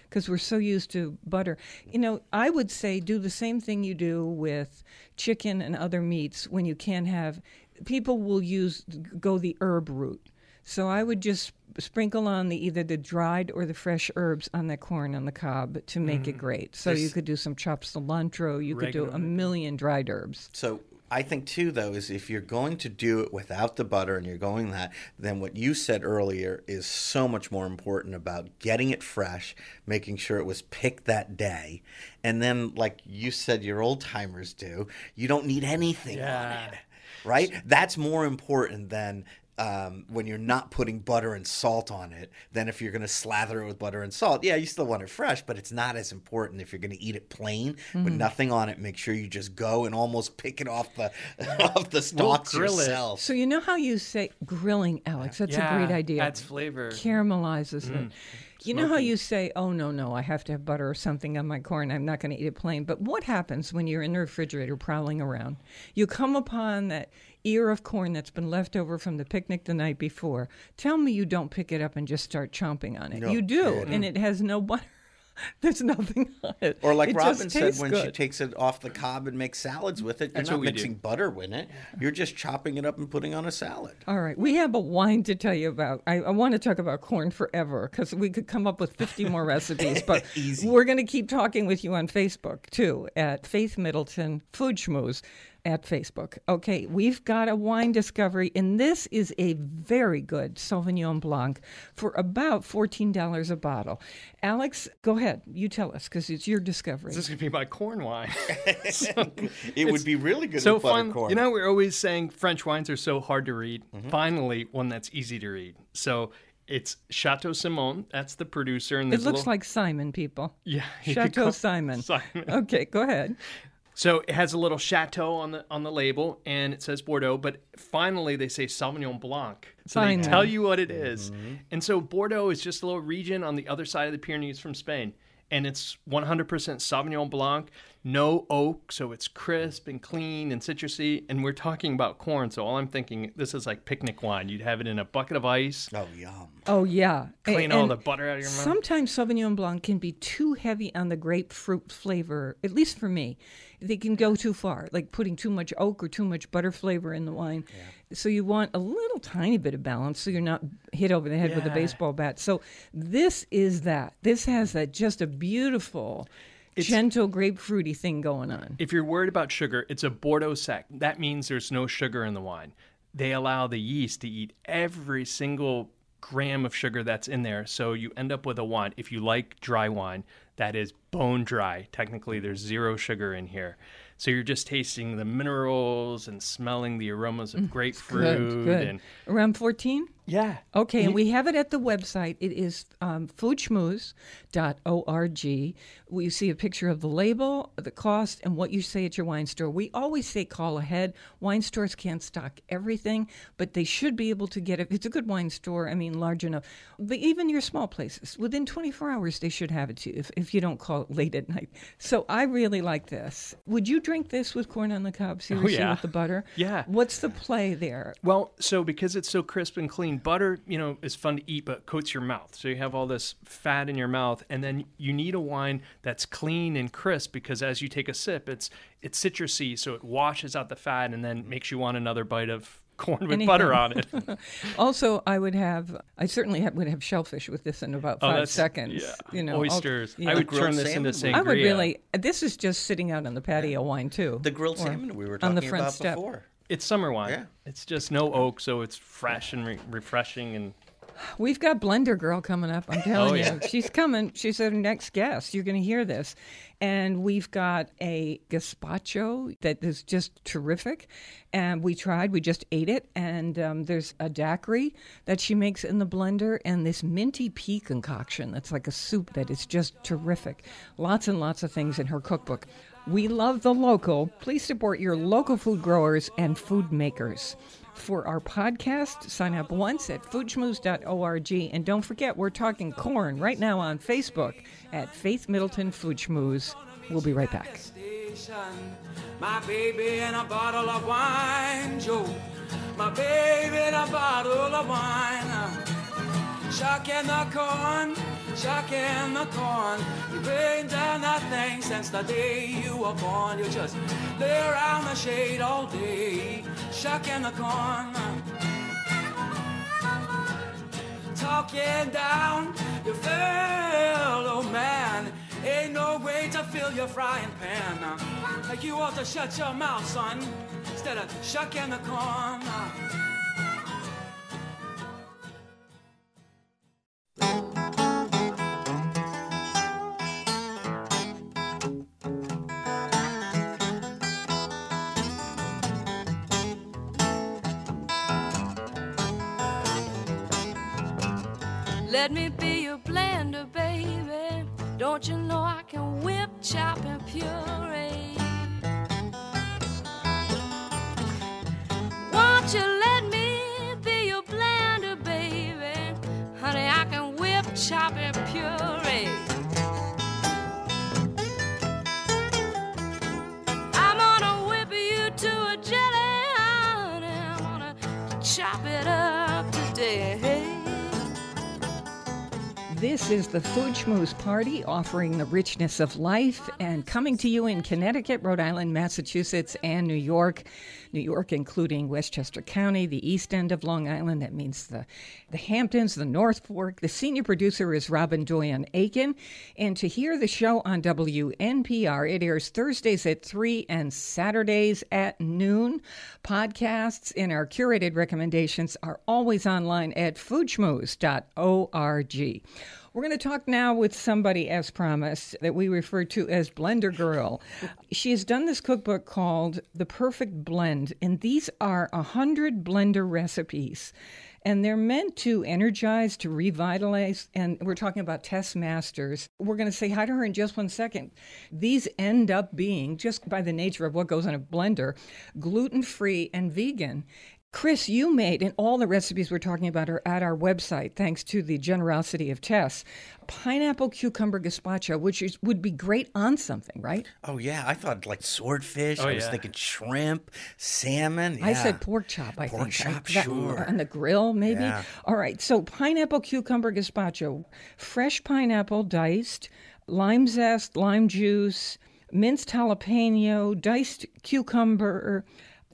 Because we're so used to butter. You know, I would say do the same thing you do with chicken and other meats when you can't have. People will use go the herb route. So I would just sprinkle on the either the dried or the fresh herbs on the corn on the cob to make it great. So you could do some chopped cilantro. You could do a million dried herbs. So I think too, though, is if you're going to do it without the butter and you're going that, then what you said earlier is so much more important about getting it fresh, making sure it was picked that day, and then like you said, your old timers do, you don't need anything on it, right? That's more important than. Um, when you're not putting butter and salt on it, than if you're going to slather it with butter and salt. Yeah, you still want it fresh, but it's not as important if you're going to eat it plain with nothing on it. Make sure you just go and almost pick it off the off the stalks grill it. yourself. So you know how you say grilling, Alex? That's yeah, a great idea. That's flavor. Caramelizes it. You know how you say, "Oh no, no, I have to have butter or something on my corn. I'm not going to eat it plain." But what happens when you're in the refrigerator prowling around? You come upon that ear of corn that's been left over from the picnic the night before. Tell me you don't pick it up and just start chomping on it. No you do, kidding. and it has no butter. There's nothing on it. Or like It Robin just said, tastes when she takes it off the cob and makes salads with it, you're That's not what we do. mixing butter with it. You're just chopping it up and putting on a salad. All right, we have a wine to tell you about. I, I want to talk about corn forever because we could come up with 50 more recipes, but we're going to keep talking with you on Facebook too at Faith Middleton Food Schmooze. At Facebook. Okay, we've got a wine discovery, and this is a very good Sauvignon Blanc for about $14 a bottle. Alex, go ahead. You tell us because it's your discovery. This is going to be my corn wine. It would be really good so with fun. buttercorn. You know, we're always saying French wines are so hard to read. Mm-hmm. Finally, one that's easy to read. So it's Chateau Simon. That's the producer. And it looks little- like Simon, people. yeah, Chateau call- Simon. Simon. Okay, go ahead. So it has a little chateau on the on the label, and it says Bordeaux. But finally, they say Sauvignon Blanc. So Finally. they tell you what it is. Mm-hmm. And so Bordeaux is just a little region on the other side of the Pyrenees from Spain, and it's 100% Sauvignon Blanc, no oak, so it's crisp and clean and citrusy. And we're talking about corn, so all I'm thinking this is like picnic wine. You'd have it in a bucket of ice, Oh, yum. Oh, yeah. A- clean all the butter out of your mouth. Sometimes Sauvignon Blanc can be too heavy on the grapefruit flavor, at least for me. They can go too far, like putting too much oak or too much butter flavor in the wine. So you want a little tiny bit of balance so you're not hit over the head with a baseball bat. So this is that. This has that just a beautiful, gentle grapefruity thing going on. If you're worried about sugar, it's a Bordeaux sec. That means there's no sugar in the wine. They allow the yeast to eat every single gram of sugar that's in there. So you end up with a wine. If you like dry wine, that is bone dry. Technically, there's zero sugar in here. So you're just tasting the minerals and smelling the aromas of grapefruit. Mm, Good, good. And Around 14? Yeah. Okay, and we have it at the website. It is um, foodschmooze.org. You see a picture of the label, the cost, and what you say at your wine store. We always say call ahead. Wine stores can't stock everything, but they should be able to get it. If it's a good wine store, I mean, large enough. But even your small places, within 24 hours, they should have it to you if, if you don't call it late at night. So I really like this. Would you drink this with corn on the cob? Seriously, yeah. with the butter? Yeah. What's the play there? Well, so because it's so crisp and clean, butter, you know, is fun to eat, but coats your mouth. So you have all this fat in your mouth, and then you need a wine that's clean and crisp because as you take a sip, it's it's citrusy, so it washes out the fat and then makes you want another bite of corn with Anything. butter on it. Also, I would have, I certainly have, would have shellfish with this in about Oh, five seconds. yeah. You know, al- oysters. yeah. I would turn this salmon into would- I would really. This is just sitting out on the patio wine too. The grilled salmon we were on talking the front about step. before. It's summer wine. Yeah. It's just no oak, so it's fresh and re- refreshing and We've got Blender Girl coming up. I'm telling Oh, you, she's coming. She's our next guest. You're going to hear this, and we've got a gazpacho that is just terrific. And we tried. We just ate it, and um, there's a daiquiri that she makes in the blender, and this minty pea concoction that's like a soup that is just terrific. Lots and lots of things in her cookbook. We love the local. Please support your local food growers and food makers. For our podcast, sign up once at foodschmooze.org. And don't forget, we're talking corn right now on Facebook at Faith Middleton Food Schmooze. We'll be right back. My baby and a bottle of wine, Joe. My baby a bottle of wine. Shucking the corn, shucking the corn. You been done nothing since the day you were born. You just lay around the shade all day, shucking the corn. Talking down your fellow man. Ain't no way to fill your frying pan. Like you ought to shut your mouth, son, instead of shucking the corn. The Food Schmooze Party, offering the richness of life and coming to you in Connecticut, Rhode Island, Massachusetts, and New York. New York, including Westchester County, the east end of Long Island. That means the, the Hamptons, the North Fork. The senior producer is Robyn Doyon-Aitken. And to hear the show on WNPR, it airs Thursdays at 3 and Saturdays at noon. Podcasts and our curated recommendations are always online at foodschmooze.org. We're going to talk now with somebody, as promised, that we refer to as Blender Girl. She has done this cookbook called The Perfect Blend, and these are a hundred blender recipes. And they're meant to energize, to revitalize. And we're talking about Tess Masters. We're going to say hi to her in just one second. These end up being, just by the nature of what goes in a blender, gluten free and vegan. Chris, you made, and all the recipes we're talking about are at our website, thanks to the generosity of Tess. Pineapple cucumber gazpacho, which is, would be great on something, right? Oh yeah, I thought like swordfish. Oh, I was yeah. thinking shrimp, salmon. I said pork chop, I Pork think. I- chop, that- sure. On the grill, maybe? Yeah. All right, so pineapple cucumber gazpacho. Fresh pineapple diced, lime zest, lime juice, minced jalapeno, diced cucumber,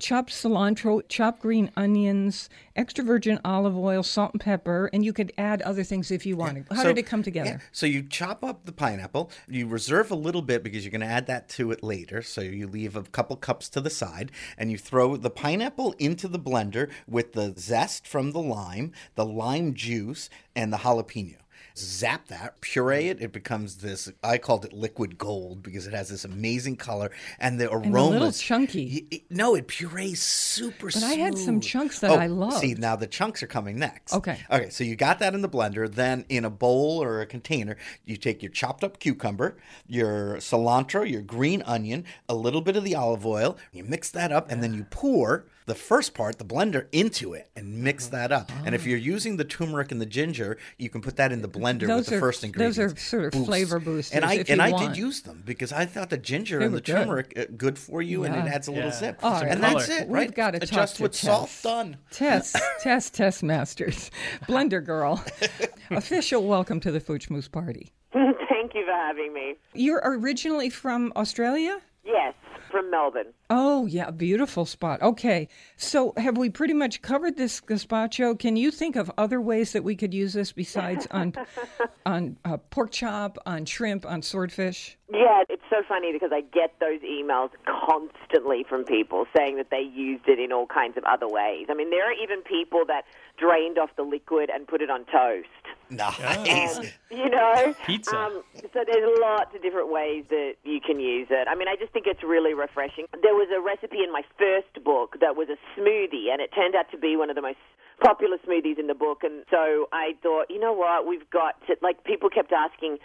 chopped cilantro, chopped green onions, extra virgin olive oil, salt and pepper, and you could add other things if you wanted. How So- did it come together? yeah, So you chop up the pineapple. You reserve a little bit because you're going to add that to it later. So you leave a couple cups to the side, and you throw the pineapple into the blender with the zest from the lime, the lime juice, and the jalapeno. Zap that, puree it. It becomes this. I called it liquid gold because it has this amazing color and the aroma. a little chunky. It- no, it purees super. But I had some chunks that Oh, I loved. See, now the chunks are coming next. Okay. Okay, so you got that in the blender. Then in a bowl or a container, you take your chopped up cucumber, your cilantro, your green onion, a little bit of the olive oil. You mix that up, and then you pour the first part, the blender, into it and mix Uh-huh. that up. And if you're using the turmeric and the ginger, you can put that in the blender Those with the are- first those are sort of Boost. flavor boosters And I if and you I want. did use them because I thought the ginger They and the good. turmeric uh, good for you, and it adds a little Yeah. zip. All right. And Color. that's it, Right? We've right? got to Adjust talk to with Tess. salt. Done. Tess, Tess, Test Masters, Blender Girl, official welcome to the Food Schmooze Party. Thank you for having me. You're originally from Australia? Yes, from Melbourne. Oh, yeah, beautiful spot. Okay, so have we pretty much covered this gazpacho? Can you think of other ways that we could use this besides on on uh, pork chop, on shrimp, on swordfish? Yeah, it's so funny because I get those emails constantly from people saying that they used it in all kinds of other ways. I mean, there are even people that drained off the liquid and put it on toast. Nice. You know, Pizza. Um, so there's lots of different ways that you can use it. I mean, I just think it's really refreshing. There was a recipe in my first book that was a smoothie, and it turned out to be one of the most popular smoothies in the book. And so I thought, you know what, we've got to, like people kept asking.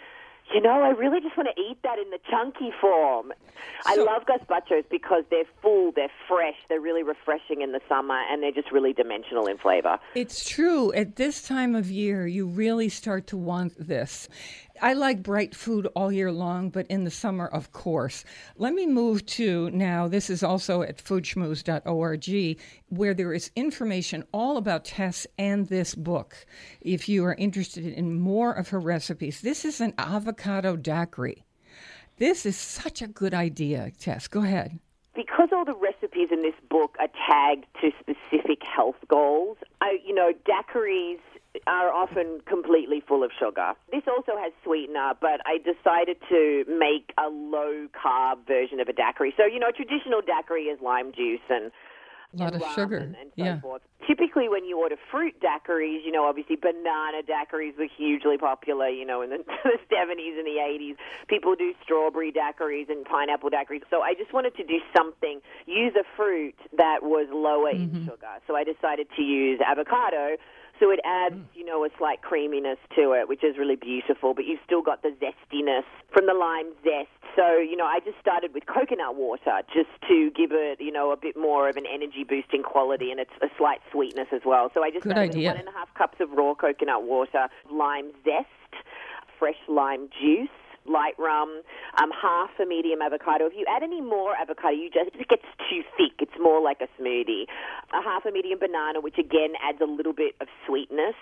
You know, I really just want to eat that in the chunky form. I So- love gazpachos because they're full, they're fresh, they're really refreshing in the summer, and they're just really dimensional in flavor. It's true. At this time of year, you really start to want this. I like bright food all year long, but in the summer, of course. Let me move to now, this is also at foodschmooze.org, where there is information all about Tess and this book. If you are interested in more of her recipes, this is an avocado daiquiri. This is such a good idea, Tess. Go ahead. because all the recipes in this book are tagged to specific health goals, I, you know, daiquiris are often completely full of sugar. This also has sweetener, but I decided to make a low carb version of a daiquiri. So, you know, traditional daiquiri is lime juice and A lot and of sugar. and, and so yeah. forth. Typically, when you order fruit daiquiris, you know, obviously banana daiquiris were hugely popular, you know, in the, the 70s and the 80s. People do strawberry daiquiris and pineapple daiquiris. So I just wanted to do something, use a fruit that was lower in mm-hmm. sugar. So I decided to use avocado. So it adds, mm. you know, a slight creaminess to it, which is really beautiful, but you've still got the zestiness from the lime zest. So, you know, I just started with coconut water just to give it, you know, a bit more of an energy boosting quality and it's a slight sweetness as well. So I just Good started idea. with one and a half cups of raw coconut water, lime zest, fresh lime juice, light rum, um, half a medium avocado. If you add any more avocado, you just it gets too thick. It's more like a smoothie. A half a medium banana, which again adds a little bit of sweetness.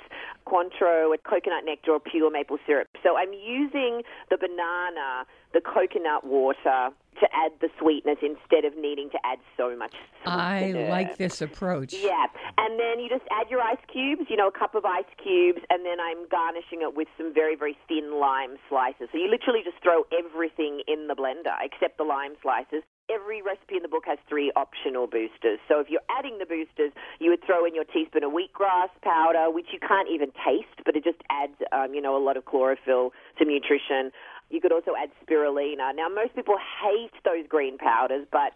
Cointreau, a coconut nectar, or pure maple syrup. So I'm using the banana, the coconut water to add the sweetness instead of needing to add so much. I like this approach. Yeah, and then you just add your ice cubes, you know, a cup of ice cubes, and then I'm garnishing it with some very, very thin lime slices. So you literally just throw everything in the blender except the lime slices. Every recipe in the book has three optional boosters. So if you're adding the boosters, you would throw in your teaspoon of wheatgrass powder, which you can't even taste, but it just adds, um, you know, a lot of chlorophyll to nutrition. You could also add spirulina. Now, most people hate those green powders, but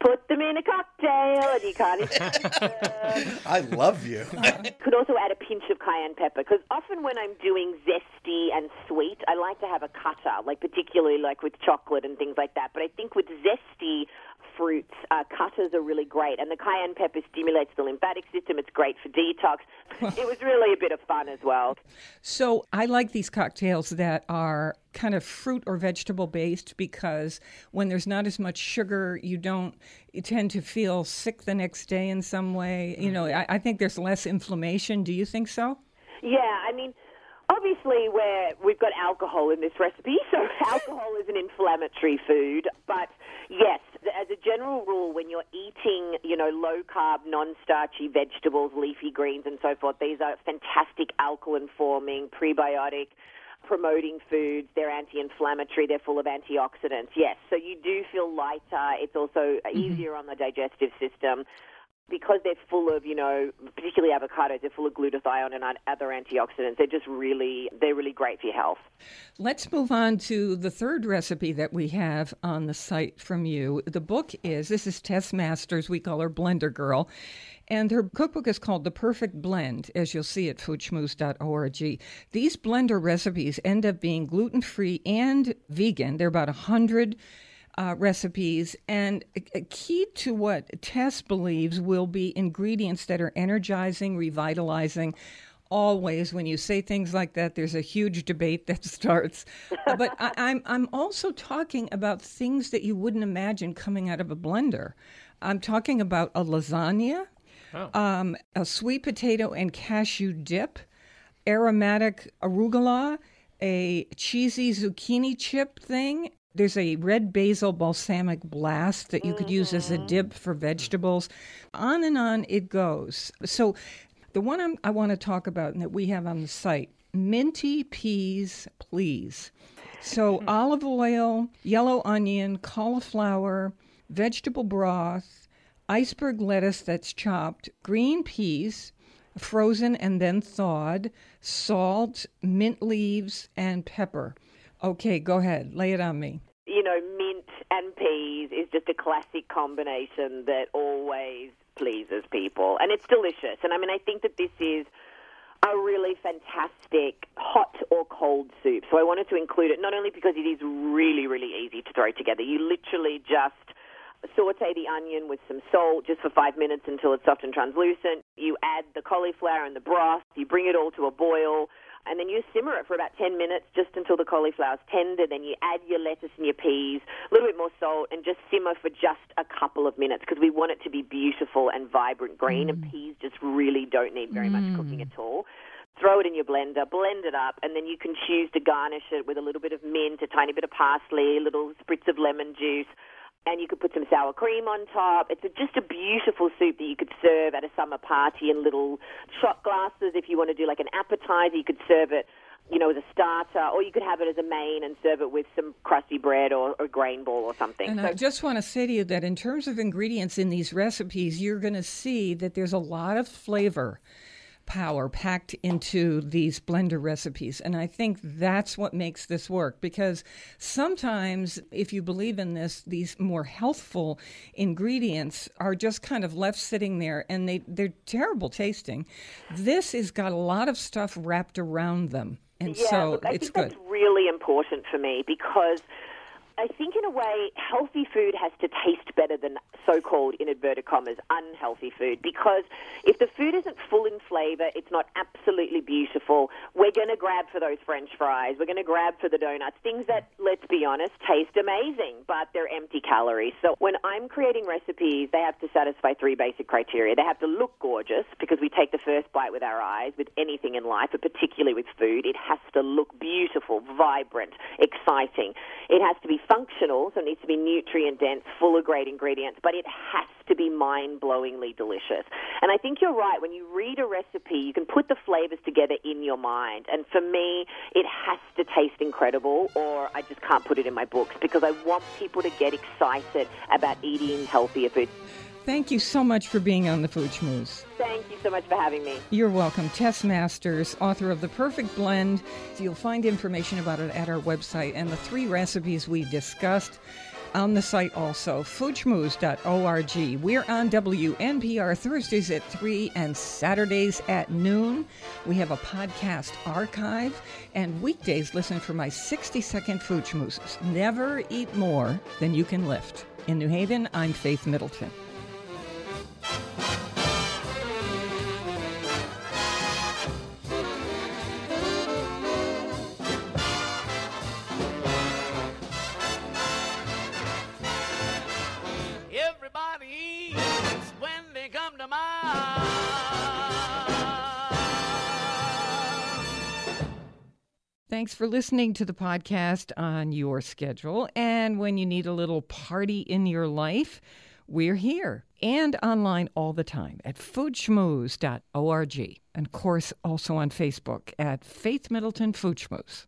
put them in a cocktail and you can't even I love you. could also add a pinch of cayenne pepper because often when I'm doing zesty and sweet, I like to have a cutter, like particularly like with chocolate and things like that. But I think with zesty fruits, uh, cutters are really great, and the cayenne pepper stimulates the lymphatic system. It's great for detox. it was really a bit of fun as well. So I like these cocktails that are kind of fruit or vegetable based because when there's not as much sugar, you don't you tend to feel sick the next day in some way. You know, I, I think there's less inflammation. Do you think so? Yeah, I mean, obviously we're, we've got alcohol in this recipe, so alcohol is an inflammatory food. But yes, as a general rule, when you're eating, you know, low carb, non-starchy vegetables, leafy greens, and so forth, these are fantastic alkaline forming, prebiotic. Promoting foods, they're anti inflammatory, they're full of antioxidants. Yes, so you do feel lighter. It's also mm-hmm. easier on the digestive system because they're full of, you know, particularly avocados, they're full of glutathione and other antioxidants. They're just really, they're really great for your health. Let's move on to the third recipe that we have on the site from you. The book is this is Tess Masters. We call her Blender Girl. And her cookbook is called The Perfect Blend, as you'll see at foodschmooze.org. These blender recipes end up being gluten free and vegan. They're about 100 uh, recipes. And a, a key to what Tess believes will be ingredients that are energizing, revitalizing. Always, when you say things like that, there's a huge debate that starts. but I, I'm I'm also talking about things that you wouldn't imagine coming out of a blender. I'm talking about a lasagna, um, a sweet potato and cashew dip, aromatic arugula, a cheesy zucchini chip thing. There's a red basil balsamic blast that you could use as a mm-hmm. dip for vegetables. On and on it goes. So, the one I'm, I want to talk about and that we have on the site minty peas, please. So, mm-hmm. olive oil, yellow onion, cauliflower, vegetable broth, iceberg lettuce that's chopped, green peas, frozen and then thawed, salt, mint leaves, and pepper. Okay, go ahead. Lay it on me. You know, mint and peas is just a classic combination that always pleases people, and it's delicious. And I mean, I think that this is a really fantastic hot or cold soup. So I wanted to include it not only because it is really, really easy to throw together. You literally just saute the onion with some salt just for five minutes until it's soft and translucent. You add the cauliflower and the broth. You bring it all to a boil. And then you simmer it for about 10 minutes just until the cauliflower's tender. Then you add your lettuce and your peas, a little bit more salt, and just simmer for just a couple of minutes because we want it to be beautiful and vibrant green. And mm. peas just really don't need very much cooking mm. at all. Throw it in your blender, blend it up, and then you can choose to garnish it with a little bit of mint, a tiny bit of parsley, a little spritz of lemon juice and you could put some sour cream on top. It's a, just a beautiful soup that you could serve at a summer party in little shot glasses. If you want to do like an appetizer, you could serve it, you know, as a starter, or you could have it as a main and serve it with some crusty bread or a grain ball or something. And So- I just want to say to you that in terms of ingredients in these recipes, you're going to see that there's a lot of flavor power packed into these blender recipes. And I think that's what makes this work because sometimes, if you believe in this, these more healthful ingredients are just kind of left sitting there and they, they're terrible tasting. This has got a lot of stuff wrapped around them. And yeah, so look, I it's think good. that's really important for me because I think in a way, healthy food has to taste better than so-called, in inverted commas, unhealthy food. Because if the food isn't full in flavor, it's not absolutely beautiful. We're going to grab for those French fries. We're going to grab for the donuts. Things that, let's be honest, taste amazing, but they're empty calories. So when I'm creating recipes, they have to satisfy three basic criteria. They have to look gorgeous because we take the first bite with our eyes with anything in life, but particularly with food. It has to look beautiful, vibrant, exciting. It has to be functional, so it needs to be nutrient dense, full of great ingredients, but it has to be mind blowingly delicious. And I think you're right. When you read a recipe, you can put the flavors together in your mind. And for me, it has to taste incredible, or I just can't put it in my books because I want people to get excited about eating healthier food. Thank you so much for being on the Food Schmooze. Thank you so much for having me. You're welcome. Tess Masters, author of The Perfect Blend. You'll find information about it at our website and the three recipes we discussed on the site also, foodschmooze.org. We're on WNPR Thursdays at 3 and Saturdays at noon. We have a podcast archive, and weekdays listen for my 60 second food schmoozes. Never eat more than you can lift. In New Haven, I'm Faith Middleton. Thanks for listening to the podcast on your schedule. And when you need a little party in your life, we're here and online all the time at foodschmooze.org. And of course, also on Facebook at Faith Middleton Food Schmooze.